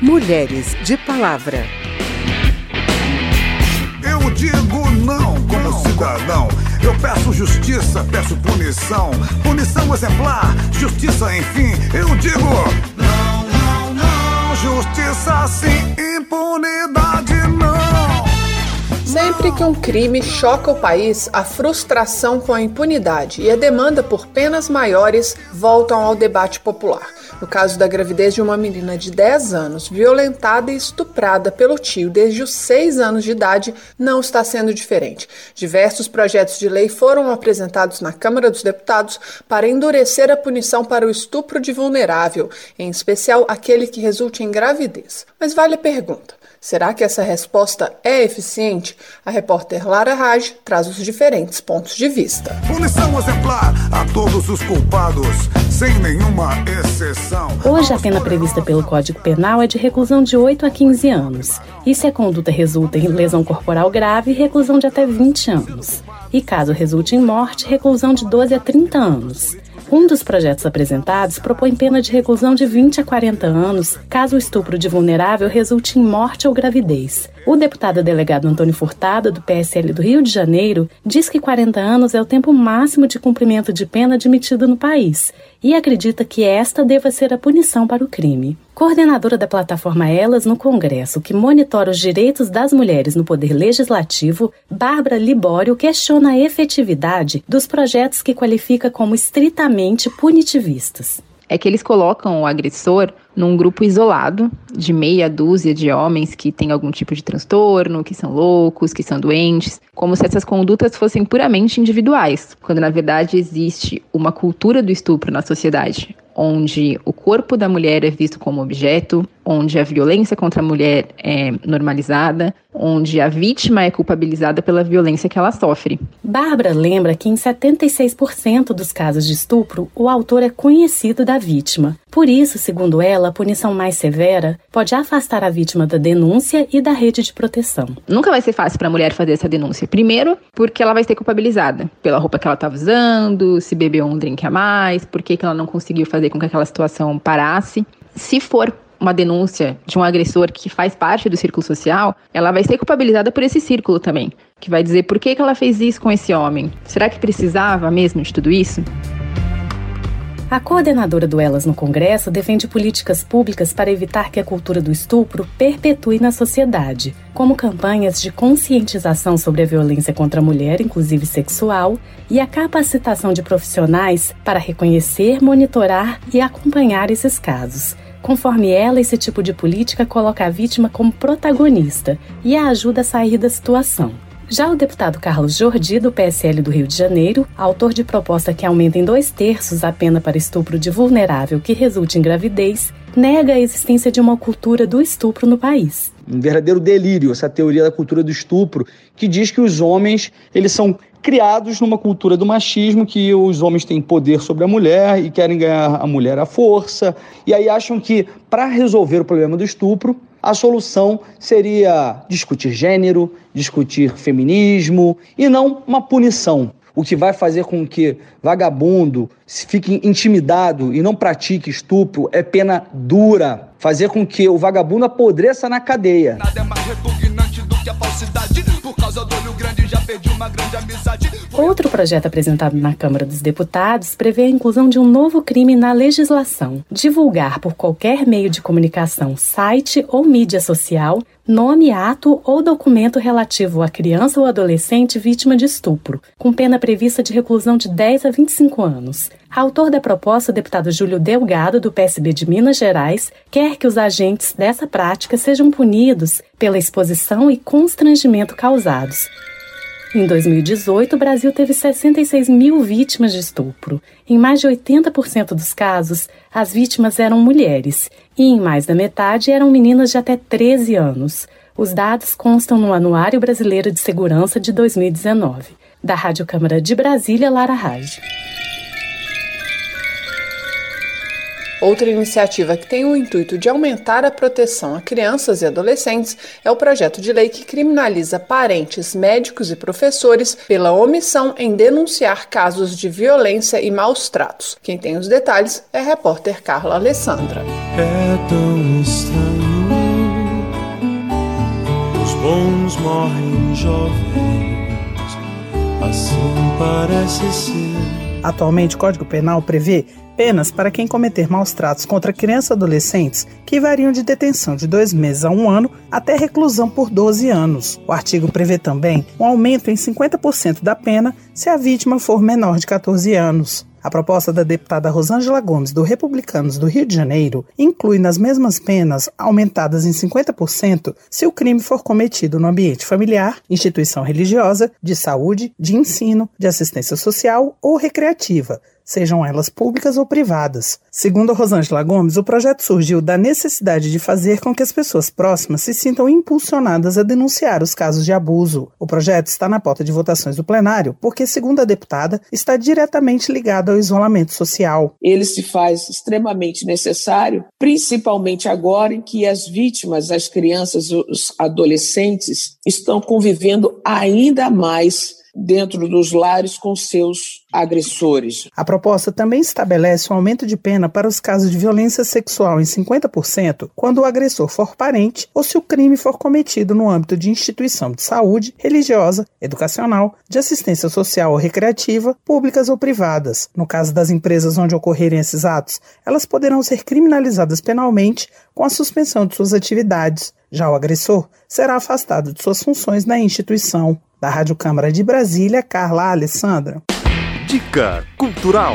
Mulheres de Palavra. Eu digo não como cidadão. Eu peço justiça, peço punição. Punição exemplar, justiça, enfim. Eu digo não, não, não. Justiça sim, impunidade Sempre que um crime choca o país, a frustração com a impunidade e a demanda por penas maiores voltam ao debate popular. No caso da gravidez de uma menina de 10 anos, violentada e estuprada pelo tio desde os 6 anos de idade, não está sendo diferente. Diversos projetos de lei foram apresentados na Câmara dos Deputados para endurecer a punição para o estupro de vulnerável, em especial aquele que resulte em gravidez. Mas vale a pergunta: Será que essa resposta é eficiente? A repórter Lara Raj traz os diferentes pontos de vista. Punição exemplar a todos os culpados, sem nenhuma exceção. Hoje a pena prevista pelo Código Penal é de reclusão de 8 a 15 anos. E se a conduta resulta em lesão corporal grave, reclusão de até 20 anos. E caso resulte em morte, reclusão de 12 a 30 anos. Um dos projetos apresentados propõe pena de reclusão de 20 a 40 anos caso o estupro de vulnerável resulte em morte ou gravidez. O deputado delegado Antônio Furtado, do PSL do Rio de Janeiro, diz que 40 anos é o tempo máximo de cumprimento de pena admitido no país e acredita que esta deva ser a punição para o crime. Coordenadora da plataforma Elas no Congresso, que monitora os direitos das mulheres no poder legislativo, Bárbara Libório questiona a efetividade dos projetos que qualifica como estritamente punitivistas. É que eles colocam o agressor num grupo isolado de meia dúzia de homens que têm algum tipo de transtorno, que são loucos, que são doentes, como se essas condutas fossem puramente individuais, quando na verdade existe uma cultura do estupro na sociedade, onde o corpo da mulher é visto como objeto, onde a violência contra a mulher é normalizada, onde a vítima é culpabilizada pela violência que ela sofre. Bárbara lembra que em 76% dos casos de estupro, o autor é conhecido da vítima. Por isso, segundo ela, a punição mais severa pode afastar a vítima da denúncia e da rede de proteção. Nunca vai ser fácil para a mulher fazer essa denúncia. Primeiro, porque ela vai ser culpabilizada pela roupa que ela estava usando, se bebeu um drink a mais, por que ela não conseguiu fazer com que aquela situação parasse. Se for uma denúncia de um agressor que faz parte do círculo social, ela vai ser culpabilizada por esse círculo também, que vai dizer por que, que ela fez isso com esse homem. Será que precisava mesmo de tudo isso? A coordenadora do Elas no Congresso defende políticas públicas para evitar que a cultura do estupro perpetue na sociedade, como campanhas de conscientização sobre a violência contra a mulher, inclusive sexual, e a capacitação de profissionais para reconhecer, monitorar e acompanhar esses casos. Conforme ela, esse tipo de política coloca a vítima como protagonista e a ajuda a sair da situação. Já o deputado Carlos Jordi, do PSL do Rio de Janeiro, autor de proposta que aumenta em dois terços a pena para estupro de vulnerável que resulte em gravidez, nega a existência de uma cultura do estupro no país. Um verdadeiro delírio essa teoria da cultura do estupro, que diz que os homens eles são criados numa cultura do machismo que os homens têm poder sobre a mulher e querem ganhar a mulher à força. E aí acham que para resolver o problema do estupro, a solução seria discutir gênero, discutir feminismo e não uma punição. O que vai fazer com que vagabundo fique intimidado e não pratique estupro é pena dura. Fazer com que o vagabundo apodreça na cadeia. Nada é mais repugnante do que a falsidade. Por causa do Outro projeto apresentado na Câmara dos Deputados prevê a inclusão de um novo crime na legislação: divulgar por qualquer meio de comunicação, site ou mídia social nome, ato ou documento relativo à criança ou adolescente vítima de estupro, com pena prevista de reclusão de 10 a 25 anos. Autor da proposta, o deputado Júlio Delgado, do PSB de Minas Gerais, quer que os agentes dessa prática sejam punidos pela exposição e constrangimento causados. Em 2018, o Brasil teve 66 mil vítimas de estupro. Em mais de 80% dos casos, as vítimas eram mulheres, e em mais da metade eram meninas de até 13 anos. Os dados constam no Anuário Brasileiro de Segurança de 2019. Da Rádio Câmara de Brasília, Lara Raj. Outra iniciativa que tem o intuito de aumentar a proteção a crianças e adolescentes é o projeto de lei que criminaliza parentes, médicos e professores pela omissão em denunciar casos de violência e maus tratos. Quem tem os detalhes é a repórter Carla Alessandra. É tão estranho, os bons morrem jovens, assim parece ser. Atualmente, o Código Penal prevê penas para quem cometer maus tratos contra crianças e adolescentes que variam de detenção de dois meses a um ano até reclusão por 12 anos. O artigo prevê também um aumento em 50% da pena se a vítima for menor de 14 anos. A proposta da deputada Rosângela Gomes, do Republicanos do Rio de Janeiro, inclui nas mesmas penas, aumentadas em 50%, se o crime for cometido no ambiente familiar, instituição religiosa, de saúde, de ensino, de assistência social ou recreativa, sejam elas públicas ou privadas. Segundo Rosângela Gomes, o projeto surgiu da necessidade de fazer com que as pessoas próximas se sintam impulsionadas a denunciar os casos de abuso. O projeto está na pauta de votações do plenário porque, segundo a deputada, está diretamente ligado ao isolamento social. Ele se faz extremamente necessário, principalmente agora em que as vítimas, as crianças, os adolescentes, estão convivendo ainda mais dentro dos lares com seus agressores. A proposta também estabelece um aumento de pena para os casos de violência sexual em 50% quando o agressor for parente ou se o crime for cometido no âmbito de instituição de saúde, religiosa, educacional, de assistência social ou recreativa, públicas ou privadas. No caso das empresas onde ocorrerem esses atos, elas poderão ser criminalizadas penalmente com a suspensão de suas atividades. Já o agressor será afastado de suas funções na instituição. Da Rádio Câmara de Brasília, Carla Alessandra. Dica Cultural.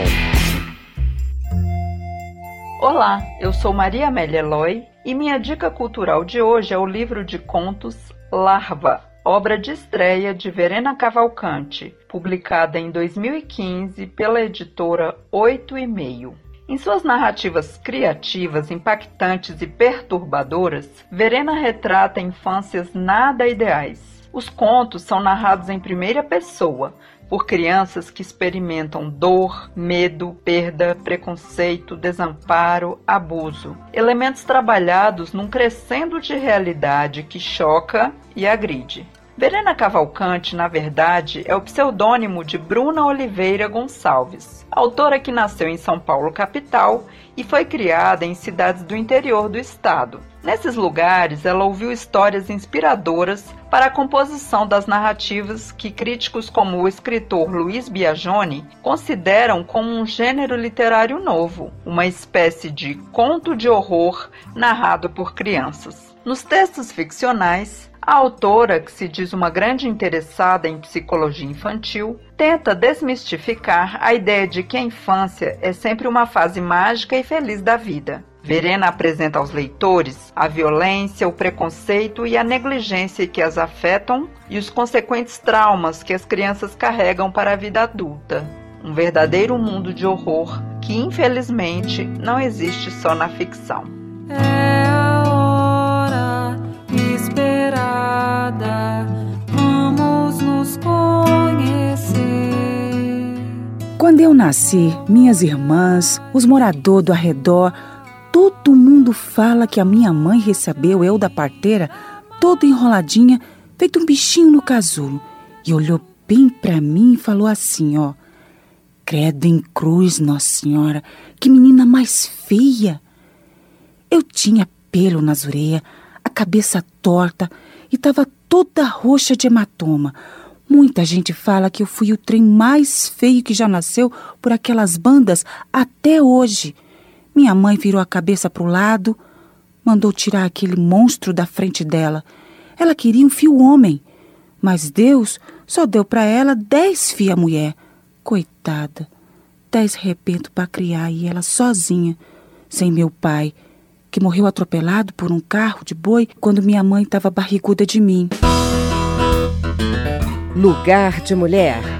Olá, eu sou Maria Amélia Eloy e minha dica cultural de hoje é o livro de contos Larva, obra de estreia de Verena Cavalcante, publicada em 2015 pela editora Oito e Meio. Em suas narrativas criativas, impactantes e perturbadoras, Verena retrata infâncias nada ideais os contos são narrados em primeira pessoa, por crianças que experimentam dor, medo, perda, preconceito, desamparo, abuso. Elementos trabalhados num crescendo de realidade que choca e agride. Verena Cavalcante, na verdade, é o pseudônimo de Bruna Oliveira Gonçalves, autora que nasceu em São Paulo, capital, e foi criada em cidades do interior do estado. Nesses lugares, ela ouviu histórias inspiradoras para a composição das narrativas que críticos como o escritor Luiz Biagioni consideram como um gênero literário novo, uma espécie de conto de horror narrado por crianças. Nos textos ficcionais, a autora, que se diz uma grande interessada em psicologia infantil, tenta desmistificar a ideia de que a infância é sempre uma fase mágica e feliz da vida. Verena apresenta aos leitores a violência, o preconceito e a negligência que as afetam e os consequentes traumas que as crianças carregam para a vida adulta. Um verdadeiro mundo de horror que, infelizmente, não existe só na ficção. Quando eu nasci, minhas irmãs, os moradores do arredor, Todo mundo fala que a minha mãe recebeu eu da parteira, toda enroladinha, feito um bichinho no casulo. E olhou bem para mim e falou assim, ó. Credo em cruz, Nossa Senhora, que menina mais feia. Eu tinha pelo nas orelhas, a cabeça torta e estava toda roxa de hematoma. Muita gente fala que eu fui o trem mais feio que já nasceu por aquelas bandas até hoje. Minha mãe virou a cabeça para o lado, mandou tirar aquele monstro da frente dela. Ela queria um fio homem, mas Deus só deu para ela dez fia mulher. Coitada, dez repento para criar e ela sozinha, sem meu pai, que morreu atropelado por um carro de boi quando minha mãe estava barriguda de mim. Lugar de mulher.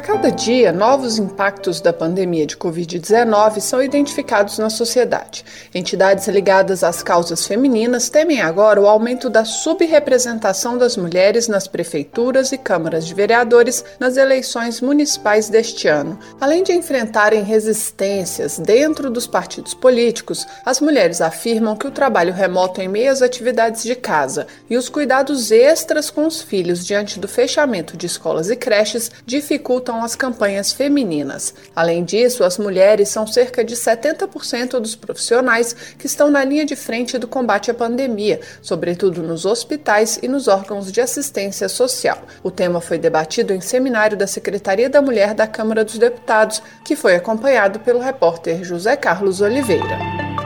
A cada dia, novos impactos da pandemia de Covid-19 são identificados na sociedade. Entidades ligadas às causas femininas temem agora o aumento da subrepresentação das mulheres nas prefeituras e câmaras de vereadores nas eleições municipais deste ano. Além de enfrentarem resistências dentro dos partidos políticos, as mulheres afirmam que o trabalho remoto em meio às atividades de casa e os cuidados extras com os filhos diante do fechamento de escolas e creches dificultam dificultam as campanhas femininas. Além disso, as mulheres são cerca de 70% dos profissionais que estão na linha de frente do combate à pandemia, sobretudo nos hospitais e nos órgãos de assistência social. O tema foi debatido em seminário da Secretaria da Mulher da Câmara dos Deputados, que foi acompanhado pelo repórter José Carlos Oliveira.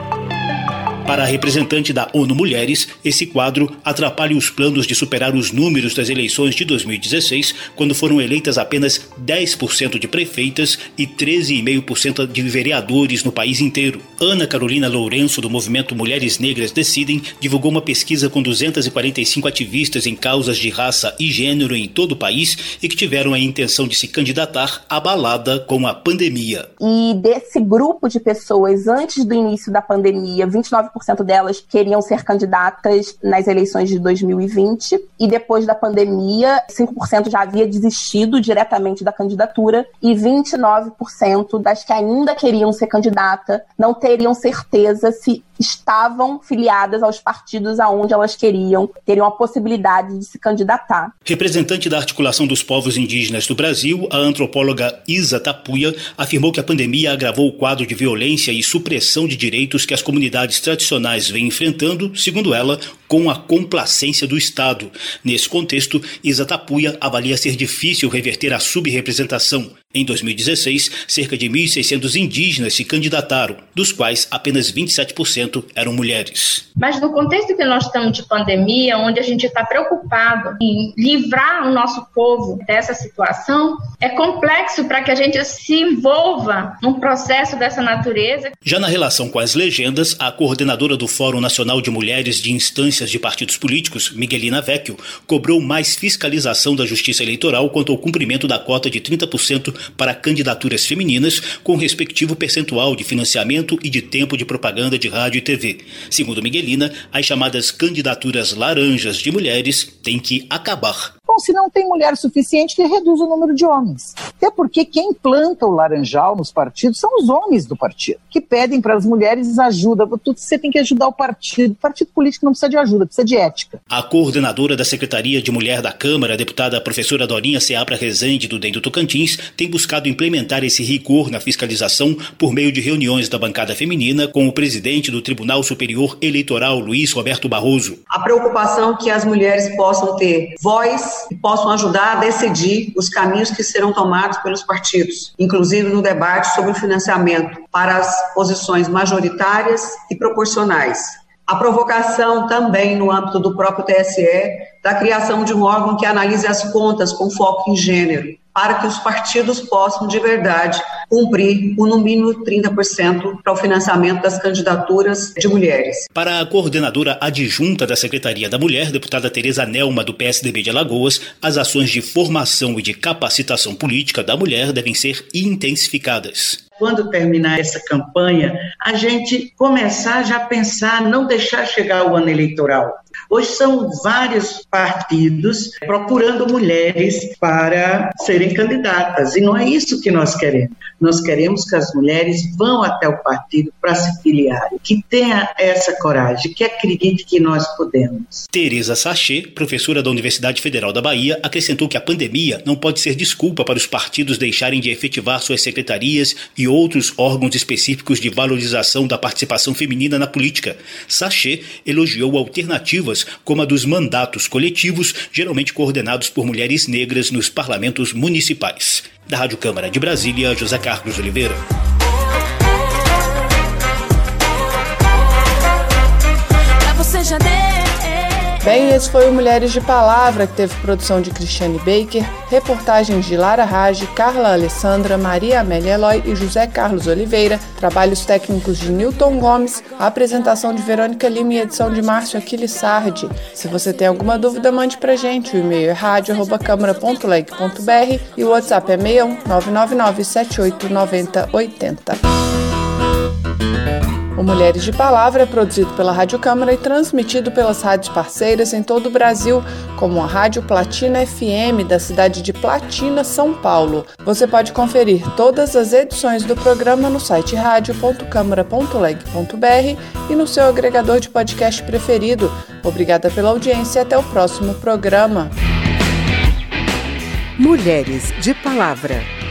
Para a representante da ONU Mulheres, esse quadro atrapalha os planos de superar os números das eleições de 2016, quando foram eleitas apenas 10% de prefeitas e 13,5% de vereadores no país inteiro. Ana Carolina Lourenço, do movimento Mulheres Negras Decidem, divulgou uma pesquisa com 245 ativistas em causas de raça e gênero em todo o país e que tiveram a intenção de se candidatar abalada com a pandemia. E desse grupo de pessoas, antes do início da pandemia, 29 cento delas queriam ser candidatas nas eleições de 2020 e depois da pandemia, 5% já havia desistido diretamente da candidatura e 29% das que ainda queriam ser candidata não teriam certeza se estavam filiadas aos partidos aonde elas queriam, teriam a possibilidade de se candidatar. Representante da Articulação dos Povos Indígenas do Brasil, a antropóloga Isa Tapuia afirmou que a pandemia agravou o quadro de violência e supressão de direitos que as comunidades tradicionais vêm enfrentando, segundo ela, com a complacência do Estado. Nesse contexto, Isa Tapuia avalia ser difícil reverter a subrepresentação. Em 2016, cerca de 1.600 indígenas se candidataram, dos quais apenas 27% eram mulheres. Mas no contexto que nós estamos de pandemia, onde a gente está preocupado em livrar o nosso povo dessa situação, é complexo para que a gente se envolva num processo dessa natureza. Já na relação com as legendas, a coordenadora do Fórum Nacional de Mulheres de Instâncias de Partidos Políticos, Miguelina Vecchio, cobrou mais fiscalização da Justiça Eleitoral quanto ao cumprimento da cota de 30% para candidaturas femininas, com respectivo percentual de financiamento e de tempo de propaganda de rádio e TV. Segundo Miguelina, as chamadas candidaturas laranjas de mulheres têm que acabar. Bom, se não tem mulher suficiente, que reduz o número de homens. Até porque quem planta o laranjal nos partidos são os homens do partido, que pedem para as mulheres ajuda. Tudo você tem que ajudar o partido. O partido político não precisa de ajuda, precisa de ética. A coordenadora da Secretaria de Mulher da Câmara, a deputada professora Dorinha Seabra Rezende, do Dentro Tocantins, tem buscado implementar esse rigor na fiscalização por meio de reuniões da bancada feminina com o presidente do Tribunal Superior Eleitoral, Luiz Roberto Barroso. A preocupação que as mulheres possam ter voz e possam ajudar a decidir os caminhos que serão tomados pelos partidos, inclusive no debate sobre o financiamento para as posições majoritárias e proporcionais. A provocação também no âmbito do próprio TSE da criação de um órgão que analise as contas com foco em gênero, para que os partidos possam, de verdade, cumprir o no mínimo 30% para o financiamento das candidaturas de mulheres. Para a coordenadora adjunta da Secretaria da Mulher, deputada Tereza Nelma, do PSDB de Alagoas, as ações de formação e de capacitação política da mulher devem ser intensificadas quando terminar essa campanha, a gente começar já a pensar, não deixar chegar o ano eleitoral. Hoje são vários partidos procurando mulheres para serem candidatas, e não é isso que nós queremos. Nós queremos que as mulheres vão até o partido para se filiar, que tenha essa coragem, que acredite que nós podemos. Tereza Sachê, professora da Universidade Federal da Bahia, acrescentou que a pandemia não pode ser desculpa para os partidos deixarem de efetivar suas secretarias e outros órgãos específicos de valorização da participação feminina na política. Sachê elogiou alternativas como a dos mandatos coletivos, geralmente coordenados por mulheres negras nos parlamentos municipais. Da Rádio Câmara de Brasília, José Carlos Oliveira. Bem, esse foi o Mulheres de Palavra, que teve produção de Cristiane Baker, reportagens de Lara Rage, Carla Alessandra, Maria Amélia Eloy e José Carlos Oliveira, trabalhos técnicos de Newton Gomes, apresentação de Verônica Lima e edição de Márcio Aquiles Sardi. Se você tem alguma dúvida, mande pra gente. O e-mail é rádio.câmara.leg.br e o WhatsApp é 61 999 78 90 80. O Mulheres de Palavra é produzido pela Rádio Câmara e transmitido pelas rádios parceiras em todo o Brasil, como a Rádio Platina FM da cidade de Platina, São Paulo. Você pode conferir todas as edições do programa no site radio.câmara.leg.br e no seu agregador de podcast preferido. Obrigada pela audiência e até o próximo programa. Mulheres de Palavra.